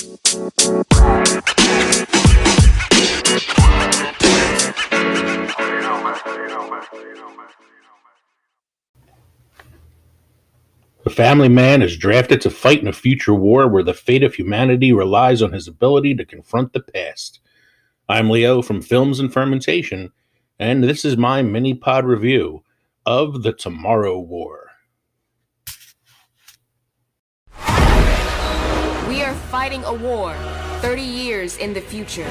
The family man is drafted to fight in a future war where the fate of humanity relies on his ability to confront the past. I'm Leo from Films and Fermentation, and this is my mini pod review of The Tomorrow War. We are fighting a war 30 years in the future.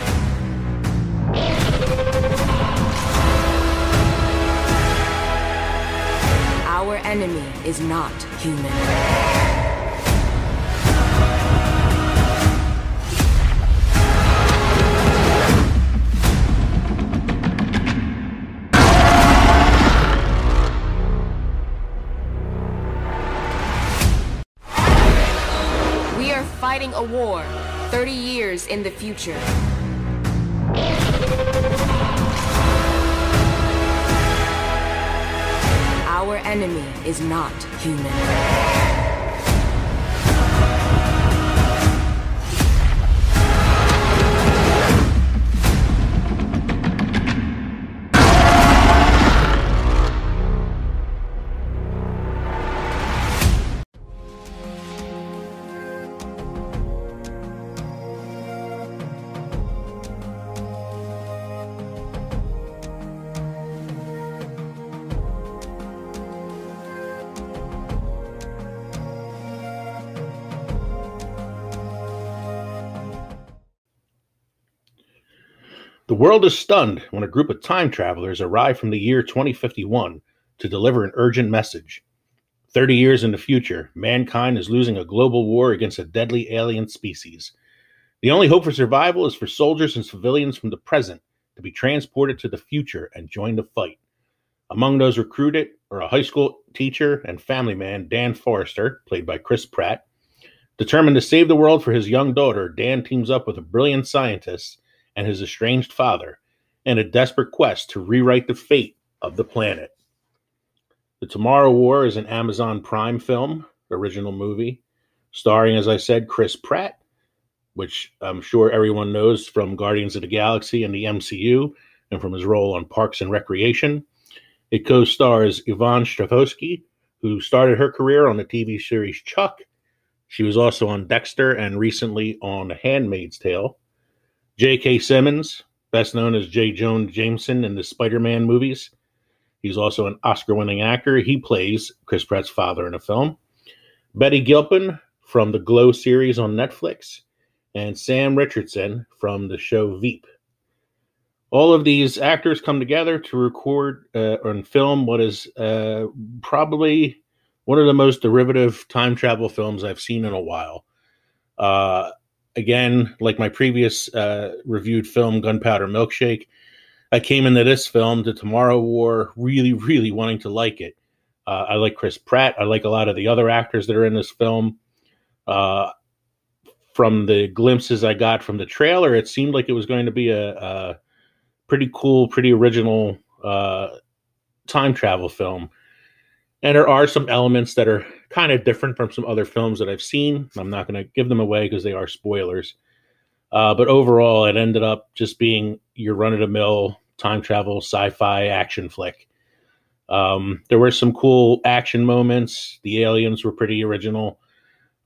Our enemy is not human. Fighting a war 30 years in the future. Our enemy is not human. World is stunned when a group of time travelers arrive from the year 2051 to deliver an urgent message. 30 years in the future, mankind is losing a global war against a deadly alien species. The only hope for survival is for soldiers and civilians from the present to be transported to the future and join the fight. Among those recruited are a high school teacher and family man, Dan Forrester, played by Chris Pratt. Determined to save the world for his young daughter, Dan teams up with a brilliant scientist and his estranged father in a desperate quest to rewrite the fate of the planet. The Tomorrow War is an Amazon Prime film, original movie, starring, as I said, Chris Pratt, which I'm sure everyone knows from Guardians of the Galaxy and the MCU and from his role on Parks and Recreation. It co stars Yvonne Strahovski, who started her career on the TV series Chuck. She was also on Dexter and recently on Handmaid's Tale. J.K. Simmons, best known as J. Jonah Jameson in the Spider Man movies. He's also an Oscar winning actor. He plays Chris Pratt's father in a film. Betty Gilpin from the Glow series on Netflix, and Sam Richardson from the show Veep. All of these actors come together to record uh, and film what is uh, probably one of the most derivative time travel films I've seen in a while. Uh, again, like my previous uh, reviewed film, Gunpowder Milkshake, I came into this film, The Tomorrow War, really, really wanting to like it. Uh, I like Chris Pratt. I like a lot of the other actors that are in this film. Uh, from the glimpses I got from the trailer, it seemed like it was going to be a, a pretty cool, pretty original uh, time travel film. And there are some elements that are kind of different from some other films that I've seen. I'm not going to give them away because they are spoilers. Uh, but overall, it ended up just being your run of the mill time travel sci fi action flick. Um, there were some cool action moments. The aliens were pretty original.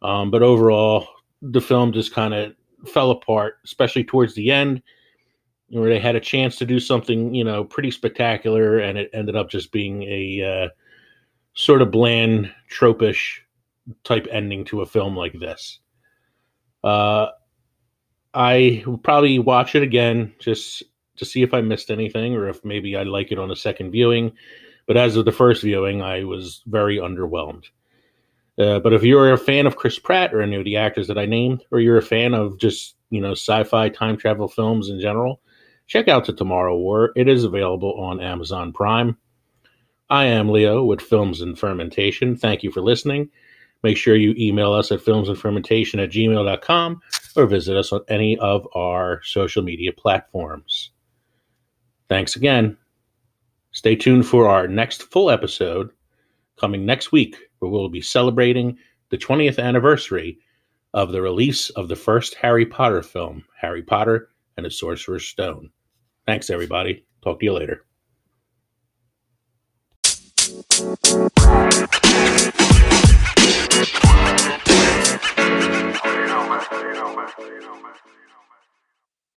Um, but overall, the film just kind of fell apart, especially towards the end, where they had a chance to do something, you know, pretty spectacular, and it ended up just being a uh, sort of bland, tropish type ending to a film like this. Uh, I will probably watch it again just to see if I missed anything or if maybe I like it on a second viewing. But as of the first viewing, I was very underwhelmed. Uh, but if you're a fan of Chris Pratt or any of the actors that I named, or you're a fan of just you know sci-fi time travel films in general, check out The Tomorrow War. It is available on Amazon Prime. I am Leo with Films and Fermentation. Thank you for listening. Make sure you email us at filmsandfermentation at gmail.com or visit us on any of our social media platforms. Thanks again. Stay tuned for our next full episode coming next week, where we'll be celebrating the 20th anniversary of the release of the first Harry Potter film, Harry Potter and the Sorcerer's Stone. Thanks, everybody. Talk to you later. Right.